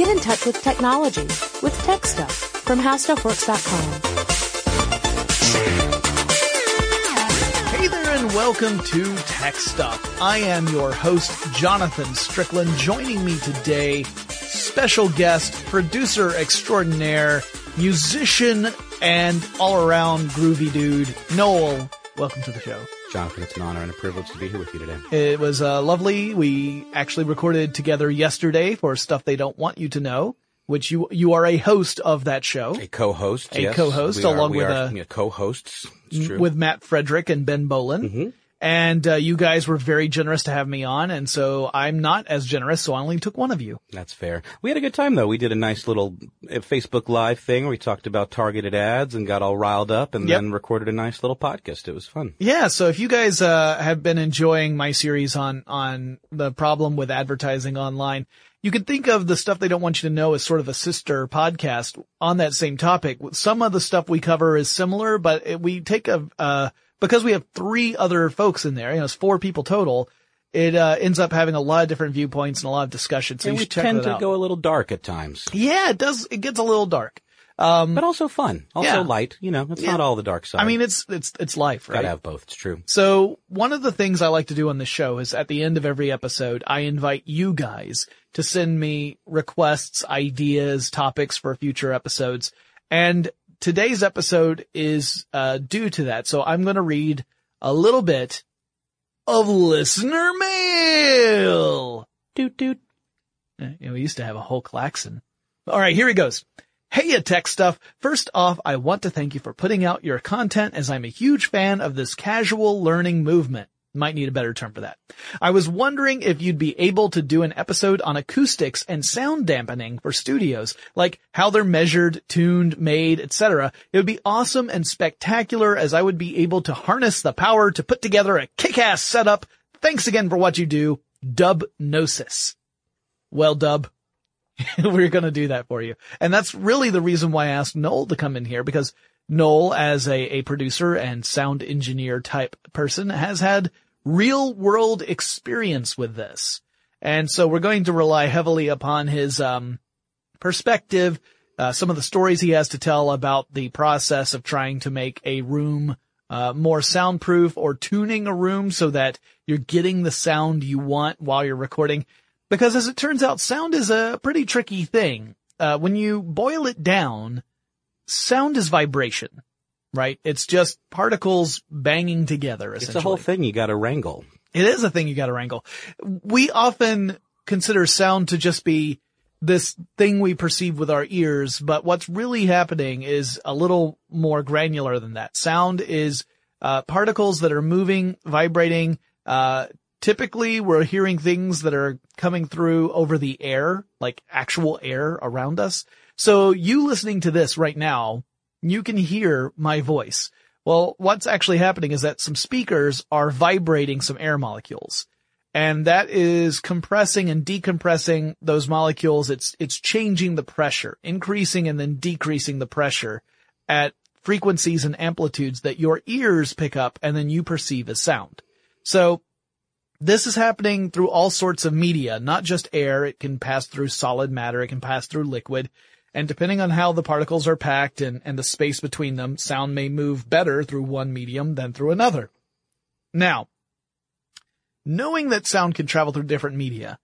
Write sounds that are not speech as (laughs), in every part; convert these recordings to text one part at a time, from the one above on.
Get in touch with technology with Tech Stuff from HowStuffWorks.com. Hey there and welcome to Tech Stuff. I am your host, Jonathan Strickland. Joining me today, special guest, producer extraordinaire, musician, and all around groovy dude, Noel. Welcome to the show. Jonathan, it's an honor and a privilege to be here with you today. It was uh, lovely. We actually recorded together yesterday for stuff they don't want you to know, which you you are a host of that show. A co-host, A yes. co-host, We along with are, a- yeah, co-hosts. It's true. with Matt Frederick and Ben Bowlin. Mhm. And uh, you guys were very generous to have me on, and so I'm not as generous, so I only took one of you. That's fair. We had a good time though. We did a nice little uh, Facebook Live thing where we talked about targeted ads and got all riled up, and Yep. then recorded a nice little podcast. It was fun. Yeah, so if you guys uh, have been enjoying my series on on the problem with advertising online, you can think of the stuff they don't want you to know as sort of a sister podcast on that same topic. Some of the stuff we cover is similar, but it, we take a uh, because we have three other folks in there. You know, it's four people total. It uh, ends up having a lot of different viewpoints and a lot of discussion. So and you we tend to out. go a little dark at times, yeah, it does. It gets a little dark. Um, but also fun. Also Yeah. light. You know, it's Yeah. not all the dark side. I mean, it's it's it's life, right? gotta have both. It's true. So one of the things I like to do on the show is at the end of every episode, I invite you guys to send me requests, ideas, topics for future episodes. And today's episode is, uh, due to that. So I'm going to read a little bit of listener mail. Doot doot. Eh, You know, we used to have a whole klaxon. All right, here he goes. Hey, tech stuff. First off, I want to thank you for putting out your content as I'm a huge fan of this casual learning movement. Might need a better term for that. I was wondering if you'd be able to do an episode on acoustics and sound dampening for studios, like how they're measured, tuned, made, etc. It would be awesome and spectacular as I would be able to harness the power to put together a kick-ass setup. Thanks again for what you do. Dubnosis. Well, Dub, (laughs) we're going to do that for you. And that's really the reason why I asked Noel to come in here because Noel, as a, a producer and sound engineer type person, has had real world experience with this. And so we're going to rely heavily upon his, um, perspective, uh, some of the stories he has to tell about the process of trying to make a room, uh, more soundproof or tuning a room so that you're getting the sound you want while you're recording. Because as it turns out, sound is a pretty tricky thing. Uh, when you boil it down, sound is vibration, right? It's just particles banging together. It's a whole thing you got to wrangle. It is a thing you got to wrangle. We often consider sound to just be this thing we perceive with our ears, but what's really happening is a little more granular than that. Sound is uh, particles that are moving, vibrating. Uh, typically, we're hearing things that are coming through over the air, like actual air around us. So you listening to this right now, you can hear my voice. Well, what's actually happening is that some speakers are vibrating some air molecules and that is compressing and decompressing those molecules. It's, it's changing the pressure, increasing and then decreasing the pressure at frequencies and amplitudes that your ears pick up and then you perceive as sound. So this is happening through all sorts of media, not just air. It can pass through solid matter. It can pass through liquid. And depending on how the particles are packed and, and the space between them, sound may move better through one medium than through another. Now, knowing that sound can travel through different media,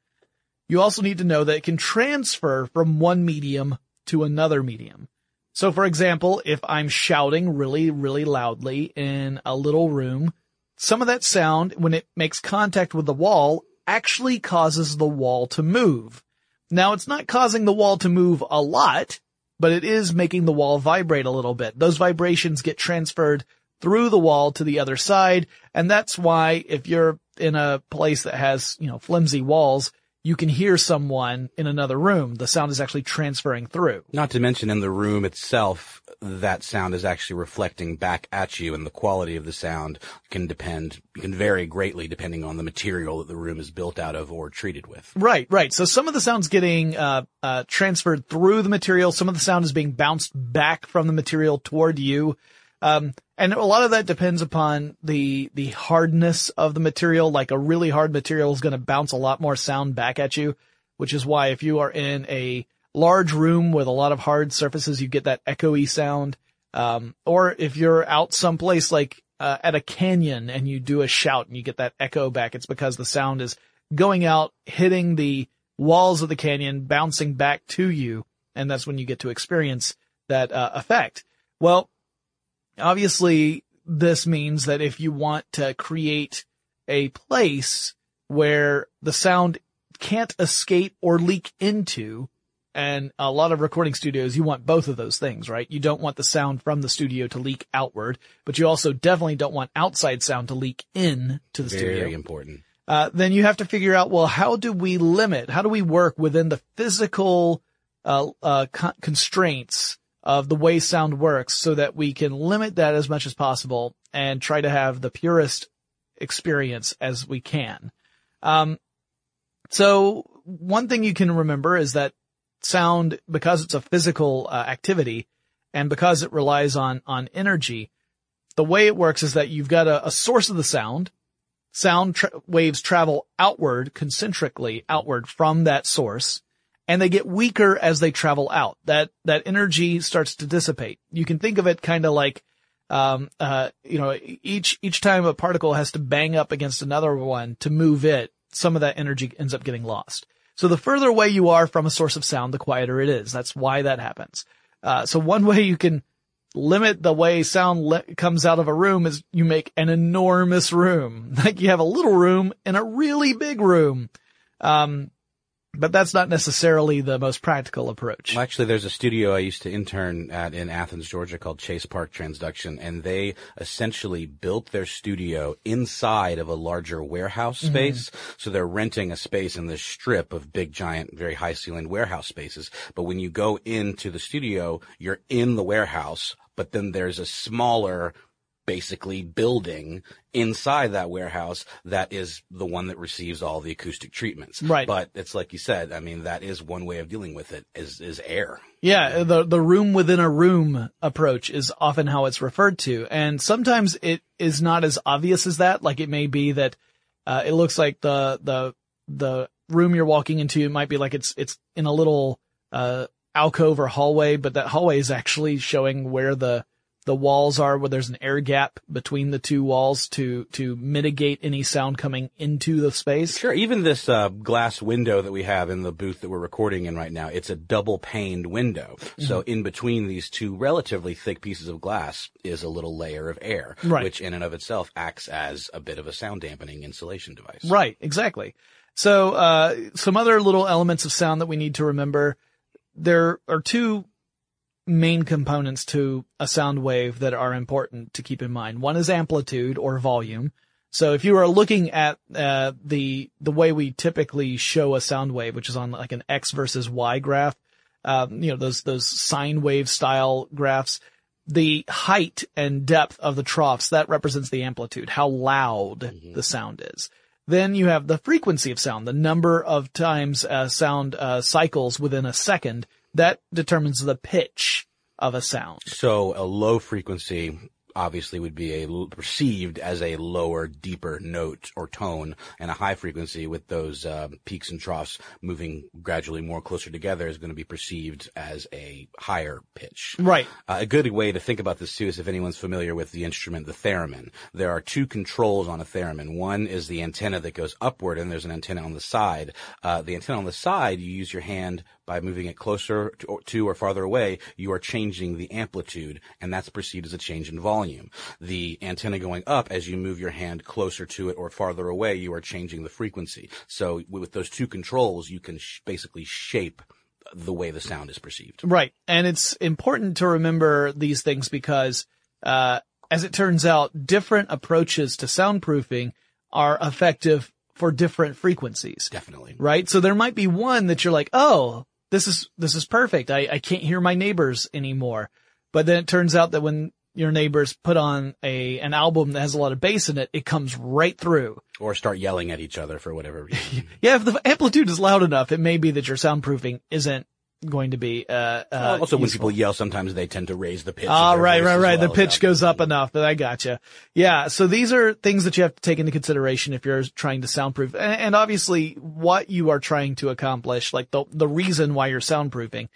you also need to know that it can transfer from one medium to another medium. So for example, if I'm shouting really, really loudly in a little room, some of that sound, when it makes contact with the wall, actually causes the wall to move. Now it's not causing the wall to move a lot, but it is making the wall vibrate a little bit. Those vibrations get transferred through the wall to the other side. And that's why if you're in a place that has, you know, flimsy walls, you can hear someone in another room. The sound is actually transferring through. Not to mention in the room itself, that sound is actually reflecting back at you and the quality of the sound can depend, can vary greatly depending on the material that the room is built out of or treated with. Right, right. So some of the sound's getting, uh, uh, transferred through the material. Some of the sound is being bounced back from the material toward you. Um, and a lot of that depends upon the, the hardness of the material. Like a really hard material is going to bounce a lot more sound back at you, which is why if you are in a large room with a lot of hard surfaces, you get that echoey sound. Um, or if you're out someplace like, uh, at a canyon and you do a shout and you get that echo back, it's because the sound is going out, hitting the walls of the canyon, bouncing back to you. And that's when you get to experience that, uh, effect. Well, Obviously, this means that if you want to create a place where the sound can't escape or leak into, and a lot of recording studios, you want both of those things, right? You don't want the sound from the studio to leak outward, but you also definitely don't want outside sound to leak in to the Very studio. Very important. Uh, then you have to figure out, well, how do we limit, how do we work within the physical, uh, uh, con- constraints of the way sound works so that we can limit that as much as possible and try to have the purest experience as we can. Um, so one thing you can remember is that sound, because it's a physical uh, activity and because it relies on, on energy, the way it works is that you've got a, a source of the sound. Sound tra- waves travel outward, concentrically outward from that source and they get weaker as they travel out. That, that energy starts to dissipate. You can think of it kind of like, um, uh, you know, each, each time a particle has to bang up against another one to move it, some of that energy ends up getting lost. So the further away you are from a source of sound, the quieter it is. That's why that happens. Uh, so one (laughs) way you can limit the way sound le- comes out of a room is you make an enormous room. (laughs) Like you have a little room in a really big room. Um, but that's not necessarily the most practical approach. Well, actually, there's a studio I used to intern at in Athens, Georgia called Chase Park Transduction, and they essentially built their studio inside of a larger warehouse mm-hmm. space. Mm-hmm. So they're renting a space in this strip of big, giant, very high ceilinged warehouse spaces. But when you go into the studio, you're in the warehouse, but then there's a smaller basically building inside that warehouse that is the one that receives all the acoustic treatments. Right. But it's like you said, I mean, that is one way of dealing with it is, is air. Yeah. The, the room within a room approach is often how it's referred to. And sometimes it is not as obvious as that. Like it may be that, uh, it looks like the, the, the room you're walking into, it might be like it's, it's in a little, uh, alcove or hallway, but that hallway is actually showing where the, the walls are, where there's an air gap between the two walls to, to mitigate any sound coming into the space. Sure. Even this uh, glass window that we have in the booth that we're recording in right now, it's a double paned window. So Mm-hmm. in between these two relatively thick pieces of glass is a little layer of air, Right. which in and of itself acts as a bit of a sound dampening insulation device. Right, exactly. So, uh, some other little elements of sound that we need to remember. There are two main components to a sound wave that are important to keep in mind. One is amplitude or volume. So if you are looking at, uh, the, the way we typically show a sound wave, which is on like an X versus Y graph, um, you know, those, those sine wave style graphs, the height and depth of the troughs, that represents the amplitude, how loud the sound is. Then you have the frequency of sound, the number of times uh, sound uh, cycles within a second. That determines the pitch of a sound. So a low frequency obviously would be a perceived as a lower, deeper note or tone, and a high frequency with those uh, peaks and troughs moving gradually more closer together is going to be perceived as a higher pitch. Right. Uh, a good way to think about this too is if anyone's familiar with the instrument, the theremin. There are two controls on a theremin. One is the antenna that goes upward, and there's an antenna on the side. Uh, the antenna on the side, you use your hand by moving it closer to or, to or farther away. You are changing the amplitude, and that's perceived as a change in volume. The antenna going up, as you move your hand closer to it or farther away, you are changing the frequency. So with those two controls, you can sh- basically shape the way the sound is perceived. Right. And it's important to remember these things because, uh, as it turns out, different approaches to soundproofing are effective for different frequencies. Definitely. Right? So there might be one that you're like, oh, this is, this is perfect. I, I can't hear my neighbors anymore. But then it turns out that when your neighbors put on a, an album that has a lot of bass in it, it comes right through. or start yelling at each other for whatever reason. (laughs) Yeah, if the amplitude is loud enough, it may be that your soundproofing isn't going to be, uh, uh also, when people yell, sometimes they tend to raise the pitch. Ah, right, right, right. well the pitch goes up enough but I gotcha. Yeah. So these are things that you have to take into consideration if you're trying to soundproof. And, and obviously what you are trying to accomplish, like the, the reason why you're soundproofing,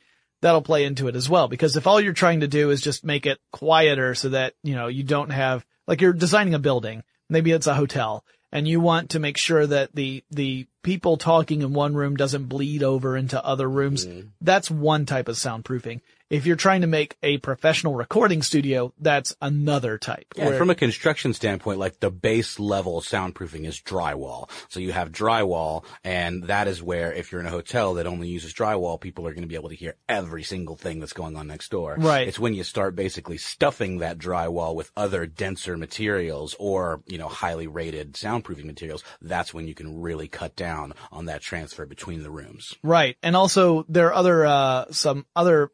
that'll play into it as well. Because if all you're trying to do is just make it quieter so that, you know, you don't have, like you're designing a building, maybe it's a hotel, and you want to make sure that the, the people talking in one room doesn't bleed over into other rooms. Mm-hmm. That's one type of soundproofing. If you're trying to make a professional recording studio, that's another type. Yeah, where- from a construction standpoint, like the base level soundproofing is drywall. So you have drywall, and that is where if you're in a hotel that only uses drywall, people are going to be able to hear every single thing that's going on next door. Right. It's when you start basically stuffing that drywall with other denser materials or, you know, highly rated soundproofing materials, that's when you can really cut down on that transfer between the rooms. Right. And also there are other, uh, some other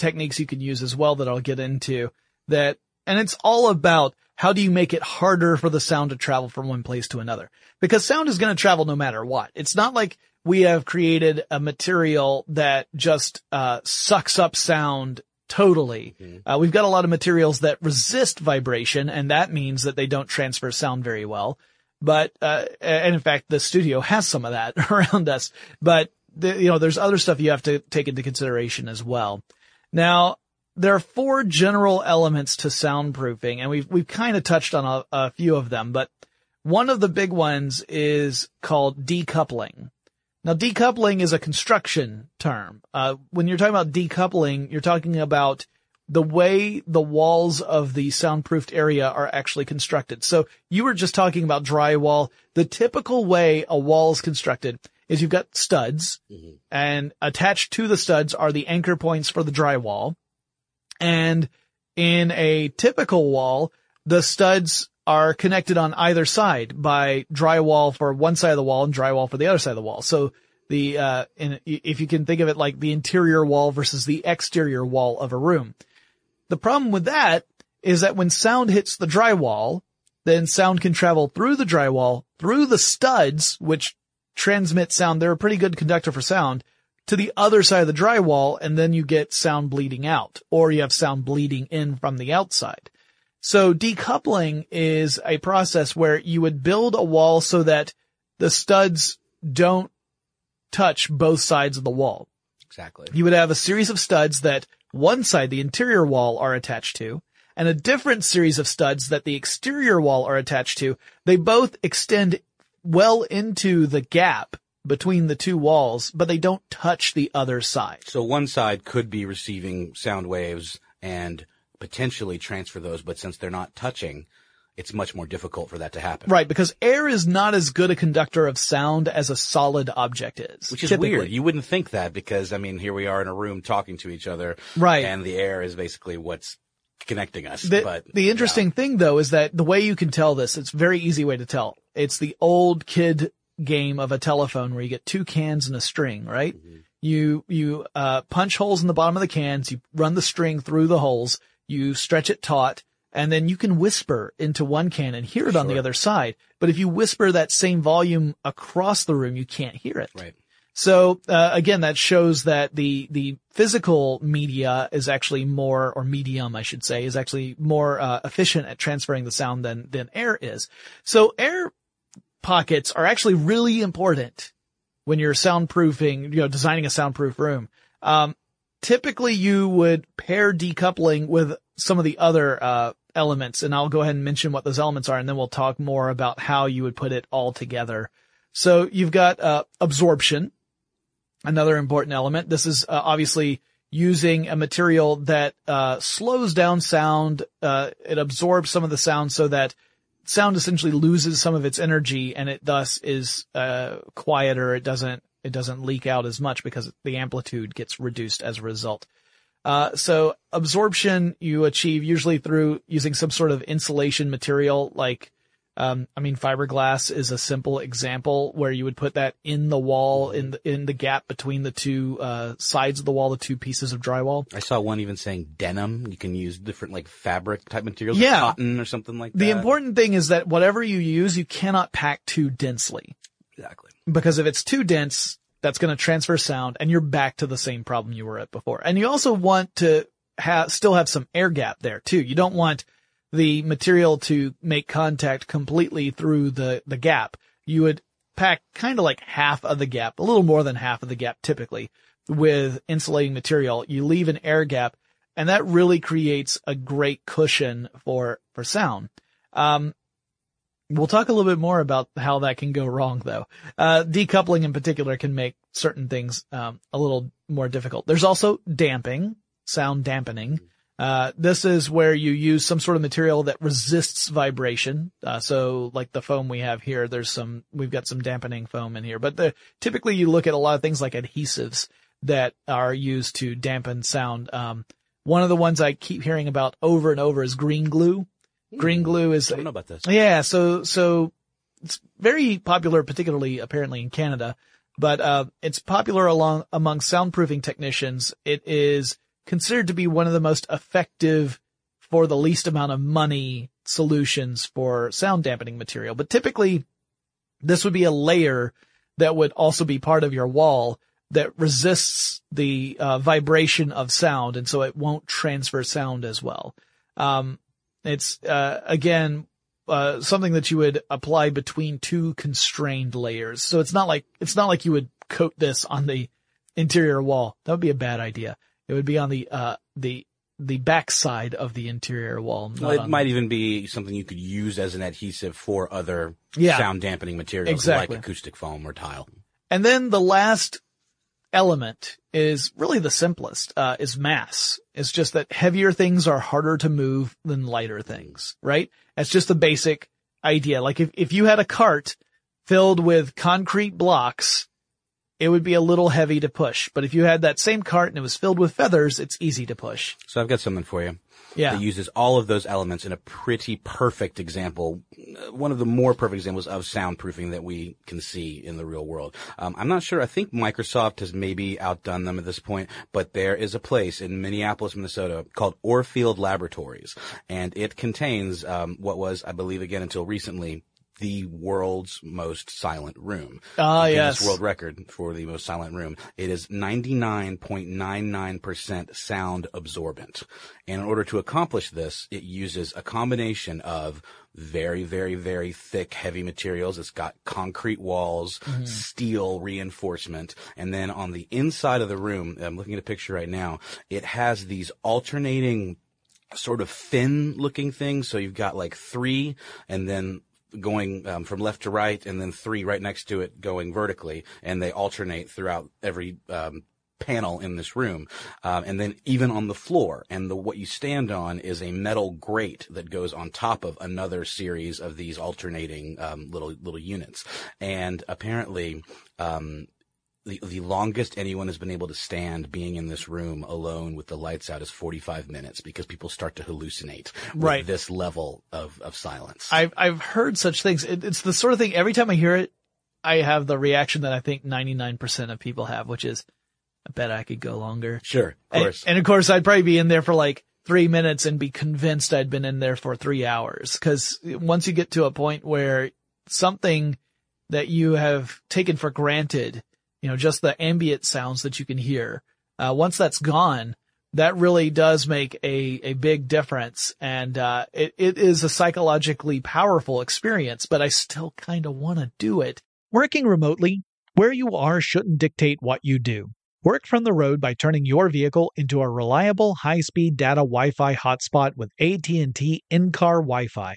techniques you can use as well that I'll get into that, and it's all about how do you make it harder for the sound to travel from one place to another? Because sound is going to travel no matter what. It's not like we have created a material that just, uh, sucks up sound totally. Uh, we've got a lot of materials that resist vibration and that means that they don't transfer sound very well. But, uh, and in fact, the studio has some of that (laughs) around us, but the, you know, there's other stuff you have to take into consideration as well. Now, there are four general elements to soundproofing and we've, we've kind of touched on a, a few of them, but one of the big ones is called decoupling. Now, decoupling is a construction term. Uh, when you're talking about decoupling, you're talking about the way the walls of the soundproofed area are actually constructed. So you were just talking about drywall. The typical way a wall is constructed is you've got studs and attached to the studs are the anchor points for the drywall. And in a typical wall, the studs are connected on either side by drywall for one side of the wall and drywall for the other side of the wall. So the, uh, in, if you can think of it like the interior wall versus the exterior wall of a room. The problem with that is that when sound hits the drywall, then sound can travel through the drywall, through the studs, which transmit sound. They're a pretty good conductor for sound to the other side of the drywall. And then you get sound bleeding out or you have sound bleeding in from the outside. So decoupling is a process where you would build a wall so that the studs don't touch both sides of the wall. Exactly. You would have a series of studs that one side, the interior wall, are attached to, and a different series of studs that the exterior wall are attached to. They both extend well into the gap between the two walls, but they don't touch the other side. So one side could be receiving sound waves and potentially transfer those, but since they're not touching, it's much more difficult for that to happen. Right, because air is not as good a conductor of sound as a solid object is. Which is typically. weird. You wouldn't think that because, I mean, here we are in a room talking to each other. Right. And the air is basically what's connecting us. The, but the interesting yeah. thing though is that the way you can tell this, it's very easy way to tell. It's the old kid game of a telephone where you get two cans and a string, right? Mm-hmm. You, you, uh, punch holes in the bottom of the cans, you run the string through the holes, you stretch it taut, and then you can whisper into one can and hear it on the other side. But if you whisper that same volume across the room, you can't hear it. Right. So uh, again, that shows that the the physical media is actually more, or medium, I should say, is actually more uh, efficient at transferring the sound than than air is. So air pockets are actually really important when you're soundproofing, you know, designing a soundproof room. Um, typically, you would pair decoupling with some of the other uh, elements, and I'll go ahead and mention what those elements are, and then we'll talk more about how you would put it all together. So you've got uh, absorption, another important element. This is uh, obviously using a material that uh, slows down sound. Uh, it absorbs some of the sound so that sound essentially loses some of its energy, and it thus is uh, quieter. It doesn't it doesn't leak out as much because the amplitude gets reduced as a result. Uh, so absorption you achieve usually through using some sort of insulation material like um, I mean, fiberglass is a simple example where you would put that in the wall, in the, in the gap between the two, uh, sides of the wall, the two pieces of drywall. I saw one even saying denim. You can use different like fabric type materials, Yeah. cotton or something like that. The important thing is that whatever you use, you cannot pack too densely exactly. because if it's too dense, that's going to transfer sound and you're back to the same problem you were at before. And you also want to have, still have some air gap there too. You don't want the material to make contact completely through the, the gap. You would pack kind of like half of the gap, a little more than half of the gap typically with insulating material. You leave an air gap and that really creates a great cushion for, for sound. Um, We'll talk a little bit more about how that can go wrong though. Uh, decoupling in particular can make certain things, um, a little more difficult. There's also damping, sound dampening. Uh, this is where you use some sort of material that resists vibration. Uh, so like the foam we have here, there's some, we've got some dampening foam in here, but the, typically you look at a lot of things like adhesives that are used to dampen sound. Um, one of the ones I keep hearing about over and over is green glue. Green glue is I don't know about this. yeah, so so it's very popular, particularly apparently in Canada, but uh, it's popular along among soundproofing technicians. It is considered to be one of the most effective for the least amount of money solutions for sound dampening material. But typically, this would be a layer that would also be part of your wall that resists the uh, vibration of sound, and so it won't transfer sound as well. Um, it's uh, again uh, something that you would apply between two constrained layers. So it's not like it's not like you would coat this on the interior wall. That would be a bad idea. It would be on the uh, the the back side of the interior wall. Well, it might the- even be something you could use as an adhesive for other Yeah. sound dampening materials Exactly. like acoustic foam or tile. And then the last element is really the simplest, uh, is mass. It's just that heavier things are harder to move than lighter things, right? That's just the basic idea. Like if, if you had a cart filled with concrete blocks, it would be a little heavy to push. But if you had that same cart and it was filled with feathers, it's easy to push. So I've got something for you. Yeah. That uses all of those elements in a pretty perfect example, uh, one of the more perfect examples of soundproofing that we can see in the real world. Um, I'm not sure. I think Microsoft has maybe outdone them at this point, but there is a place in Minneapolis, Minnesota called Orfield Laboratories, and it contains um, what was, I believe, again until recently, the world's most silent room. Ah, Guinness yes. World record for the most silent room. It is 99.99% sound absorbent. And in order to accomplish this, it uses a combination of very, very, very thick, heavy materials. It's got concrete walls, Mm-hmm. steel reinforcement, and then on the inside of the room, I'm looking at a picture right now, it has these alternating sort of fin looking things. So you've got like three and then going um, from left to right and then three right next to it going vertically and they alternate throughout every um, panel in this room. Um, and then even on the floor and the what you stand on is a metal grate that goes on top of another series of these alternating um, little little units. And apparently um, the, the longest anyone has been able to stand being in this room alone with the lights out is 45 minutes because people start to hallucinate with Right. this level of, of silence. I've I've heard such things. It, it's the sort of thing. Every time I hear it, I have the reaction that I think 99% of people have, which is, I bet I could go longer. sure, of And, course. and of course, I'd probably be in there for like three minutes and be convinced I'd been in there for three hours. Cause once you get to a point where something that you have taken for granted, you know, just the ambient sounds that you can hear, uh, once that's gone, that really does make a, a big difference. And, uh, it, it is a psychologically powerful experience, but I still kind of want to do it. Working remotely, where you are shouldn't dictate what you do. Work from the road by turning your vehicle into a reliable high-speed data Wi-Fi hotspot with AT&T in-car Wi-Fi.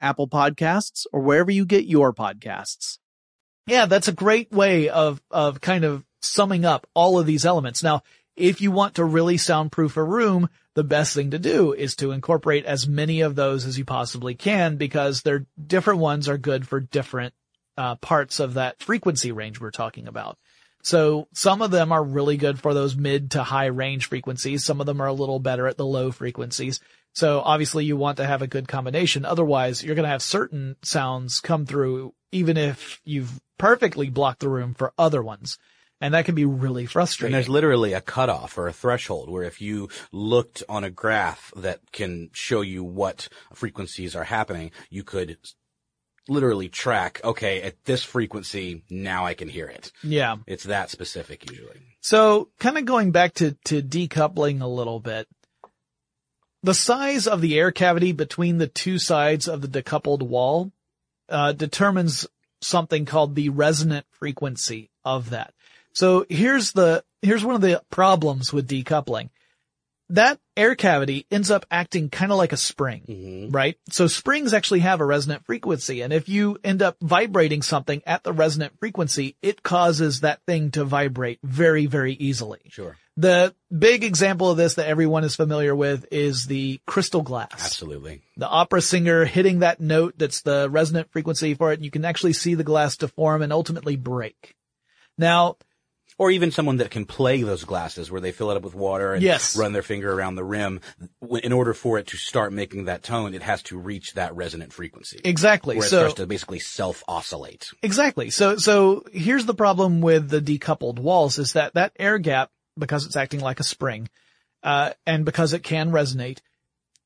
Apple Podcasts, or wherever you get your podcasts. Yeah, that's a great way of, of kind of summing up all of these elements. Now, if you want to really soundproof a room, the best thing to do is to incorporate as many of those as you possibly can because they're different ones are good for different uh, parts of that frequency range we're talking about. So some of them are really good for those mid to high range frequencies. Some of them are a little better at the low frequencies. So obviously you want to have a good combination. Otherwise you're going to have certain sounds come through even if you've perfectly blocked the room for other ones. And that can be really And frustrating. there's literally a cutoff or a threshold where if you looked on a graph that can show you what frequencies are happening, you could literally track, okay, at this frequency, now I can hear it. yeah. It's that specific usually. So kind of going back to, to decoupling a little bit, the size of the air cavity between the two sides of the decoupled wall, uh, determines something called the resonant frequency of that. So here's the, here's one of the problems with decoupling. That air cavity ends up acting kind of like a spring, right? So springs actually have a resonant frequency. And if you end up vibrating something at the resonant frequency, it causes that thing to vibrate very, very easily. Sure. The big example of this that everyone is familiar with is the crystal glass. Absolutely. The opera singer hitting that note that's the resonant frequency for it, and you can actually see the glass deform and ultimately break. Now, Or even someone that can play those glasses where they fill it up with water and Yes. run their finger around the rim. In order for it to start making that tone, it has to reach that resonant frequency. exactly. Where it so, starts to basically self-oscillate. Exactly. So, so here's the problem with the decoupled walls is that that air gap, because it's acting like a spring, uh, and because it can resonate,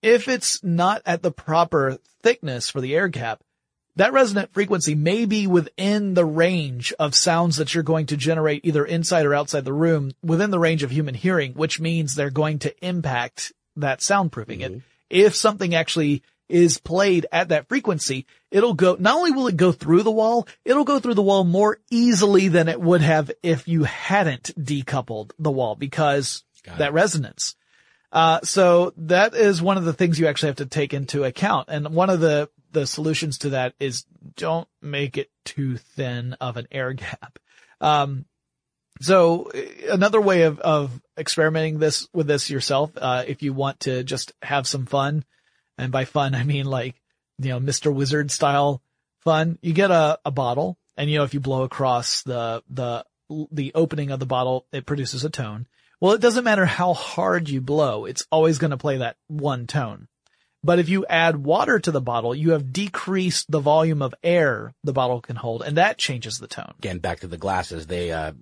if it's not at the proper thickness for the air gap, that resonant frequency may be within the range of sounds that you're going to generate either inside or outside the room within the range of human hearing, which means they're going to impact that soundproofing. It, if something actually is played at that frequency, it'll go, not only will it go through the wall, it'll go through the wall more easily than it would have if you hadn't decoupled the wall because Got that resonance. Uh, so that is one of the things you actually have to take into account. And one of the, the solutions to that is don't make it too thin of an air (laughs) gap. Um, so uh, another way of, of experimenting this with this yourself, uh, if you want to just have some fun, and by fun, I mean like, you know, Mr. Wizard style fun, you get a, a bottle and you know, if you blow across the, the, the opening of the bottle, it produces a tone. Well, it doesn't matter how hard you blow. It's always going to play that one tone. But if you add water to the bottle, you have decreased the volume of air the bottle can hold, and that changes the tone. Again, back to the glasses, they, uh,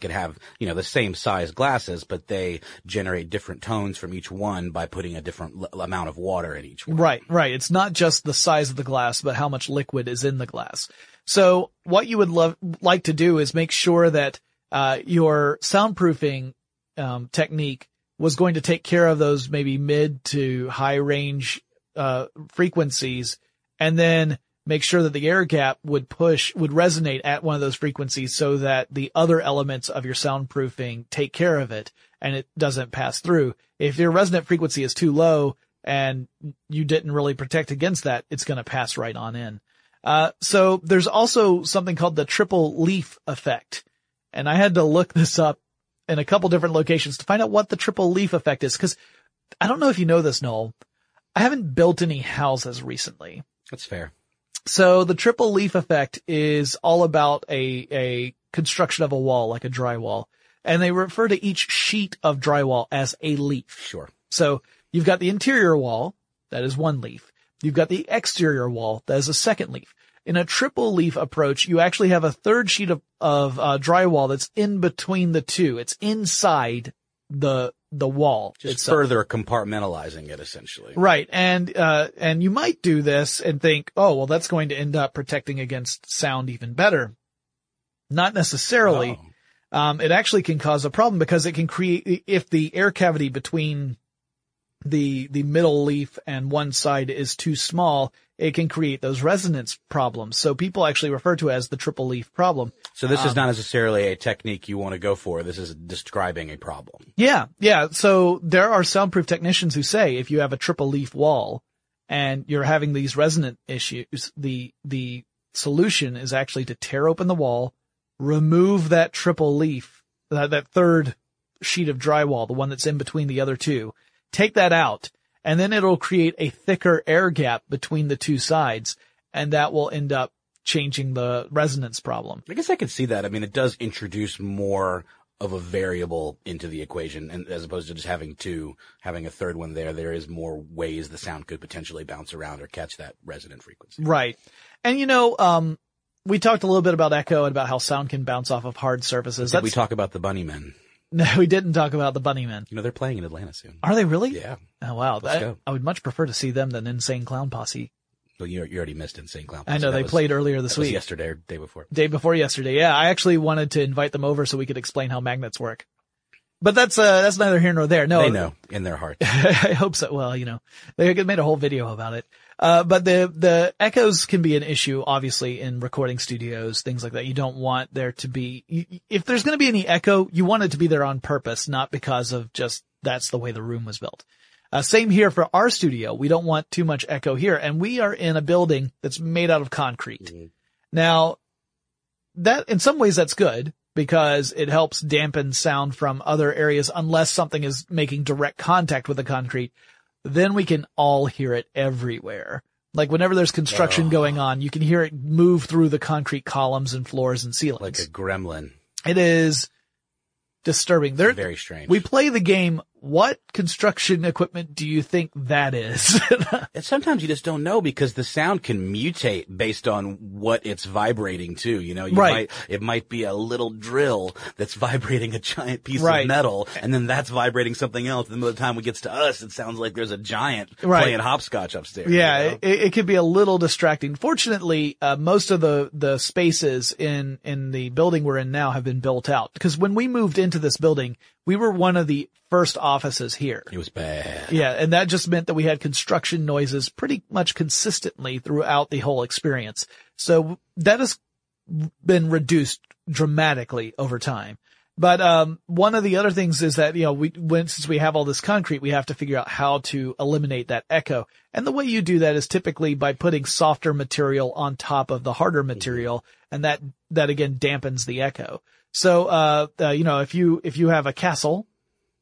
could have, you know, the same size glasses, but they generate different tones from each one by putting a different l- amount of water in each one. Right, right. It's not just the size of the glass, but how much liquid is in the glass. So what you would love, like to do is make sure that, uh, your soundproofing, um, technique was going to take care of those maybe mid to high range, uh, frequencies and then make sure that the air gap would push, would resonate at one of those frequencies so that the other elements of your soundproofing take care of it and it doesn't pass through. If your resonant frequency is too low and you didn't really protect against that, it's going to pass right on in. Uh, so there's also something called the triple leaf effect. And I had to look this up in a couple different locations to find out what the triple leaf effect is. Cause I don't know if you know this, Noel. I haven't built any houses recently. That's fair. So the triple leaf effect is all about a, a construction of a wall, like a drywall. And they refer to each sheet of drywall as a leaf. Sure. So you've got the interior wall, that is one leaf. You've got the exterior wall, that is a second leaf. In a triple leaf approach, you actually have a third sheet of, of uh, drywall that's in between the two. It's inside the, the wall. Just itself. further compartmentalizing it essentially. Right. And, uh, and you might do this and think, oh, well, that's going to end up protecting against sound even better. Not necessarily. Oh. Um, it actually can cause a problem because it can create, if the air cavity between the, the middle leaf and one side is too small, it can create those resonance problems. So people actually refer to it as the triple leaf problem. So this Um, is not necessarily a technique you want to go for. This is describing a problem. Yeah, yeah. So there are soundproof technicians who say if you have a triple leaf wall and you're having these resonant issues, the the solution is actually to tear open the wall, remove that triple leaf, that, that third sheet of drywall, the one that's in between the other two. Take that out and then it'll create a thicker air gap between the two sides and that will end up changing the resonance problem. I guess I could see that. I mean, it does introduce more of a variable into the equation, and as opposed to just having two, having a third one there, there is more ways the sound could potentially bounce around or catch that resonant frequency. Right. And you know, um, we talked a little bit about echo and about how sound can bounce off of hard surfaces. Did we talk about the Bunnymen? (laughs) No, we didn't talk about the Bunnymen. You know, they're playing in Atlanta soon. Are they really? Yeah. Oh wow. Let's I, go. I would much prefer to see them than Insane Clown Posse. Well, you, you already missed Insane Clown. Posse. I know That they was- played earlier this week. yesterday or day before. day before yesterday. Yeah, I actually wanted to invite them over so we could explain how magnets work. But that's uh that's neither here nor there. No, They know in their heart. (laughs) I hope so. Well, you know, they made a whole video about it. Uh, but the, the echoes can be an issue, obviously, in recording studios, things like that. You don't want there to be, you, if there's going to be any echo, you want it to be there on purpose, not because of just that's the way the room was built. Uh, same here for our studio. We don't want too much echo here. And we are in a building that's made out of concrete. Now, that, in some ways that's good because it helps dampen sound from other areas unless something is making direct contact with the concrete. Then we can all hear it everywhere. Like whenever there's construction going on, you can hear it move through the concrete columns and floors and ceilings. Like a gremlin. it is disturbing. There, Very strange. we play the game. What construction equipment do you think that is? (laughs) And sometimes you just don't know because the sound can mutate based on what it's vibrating to. You know, you Right. might, it might be a little drill that's (laughs) vibrating a giant piece Right. of metal and then that's vibrating something else. And by the time it gets to us, it sounds like there's a giant Right. playing hopscotch upstairs. Yeah, you know? it, it could be a little distracting. Fortunately, uh, most of the, the spaces in, in the building we're in now have been built out. Because when we moved into this building, we were one of the first offices here. it was bad. Yeah, and that just meant that we had construction noises pretty much consistently throughout the whole experience. So that has been reduced dramatically over time. But um, one of the other things is that you know we when since we have all this concrete, we have to figure out how to eliminate that echo. And the way you do that is typically by putting softer material on top of the harder material, and that that again dampens the echo. So uh, uh you know if you if you have a castle,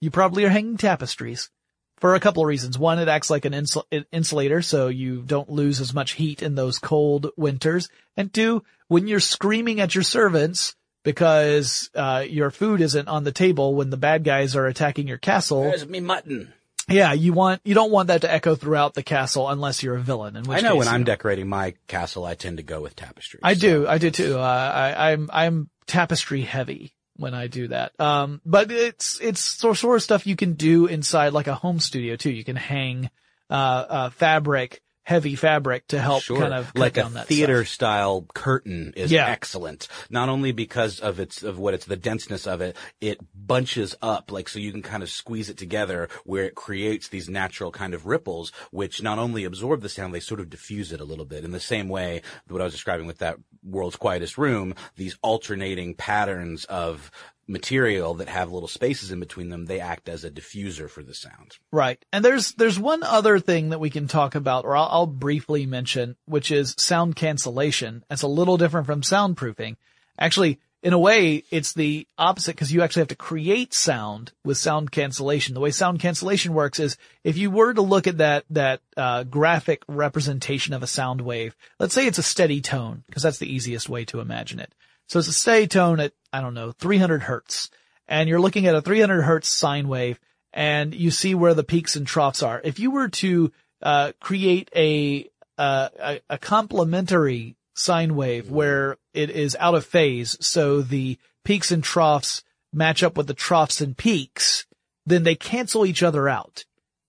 you probably are hanging tapestries for a couple of reasons. One, it acts like an insul- insulator, so you don't lose as much heat in those cold winters. And two, when you're screaming at your servants because uh, your food isn't on the table when the bad guys are attacking your castle, Where's me mutton? Yeah, you want you don't want that to echo throughout the castle unless you're a villain. In which I know case, when I'm decorating my castle, I tend to go with tapestry. I do, I do too. Uh, I, I'm, I'm tapestry heavy when I do that. Um, but it's, it's sort sort of stuff you can do inside like a home studio too. You can hang, uh, uh, fabric, heavy fabric to help Sure. kind of like down a that theater stuff. style curtain is Yeah. excellent. Not only because of its of what it's the denseness of it, it bunches up like so you can kind of squeeze it together where it creates these natural kind of ripples, which not only absorb the sound, they sort of diffuse it a little bit. In the same way what I was describing with that world's quietest room, these alternating patterns of material that have little spaces in between them, they act as a diffuser for the sound. Right. And there's, there's one other thing that we can talk about, or I'll, I'll briefly mention, which is sound cancellation. It's a little different from soundproofing. Actually, in a way, it's the opposite because you actually have to create sound with sound cancellation. The way sound cancellation works is if you were to look at that, that, uh, graphic representation of a sound wave, let's say it's a steady tone, because that's the easiest way to imagine it. So it's a steady tone at, I don't know, 300 hertz. And you're looking at a 300 hertz sine wave and you see where the peaks and troughs are. If you were to, uh, create a, uh, a, a complementary sine wave where it is out of phase, so the peaks and troughs match up with the troughs and peaks, then they cancel each other out.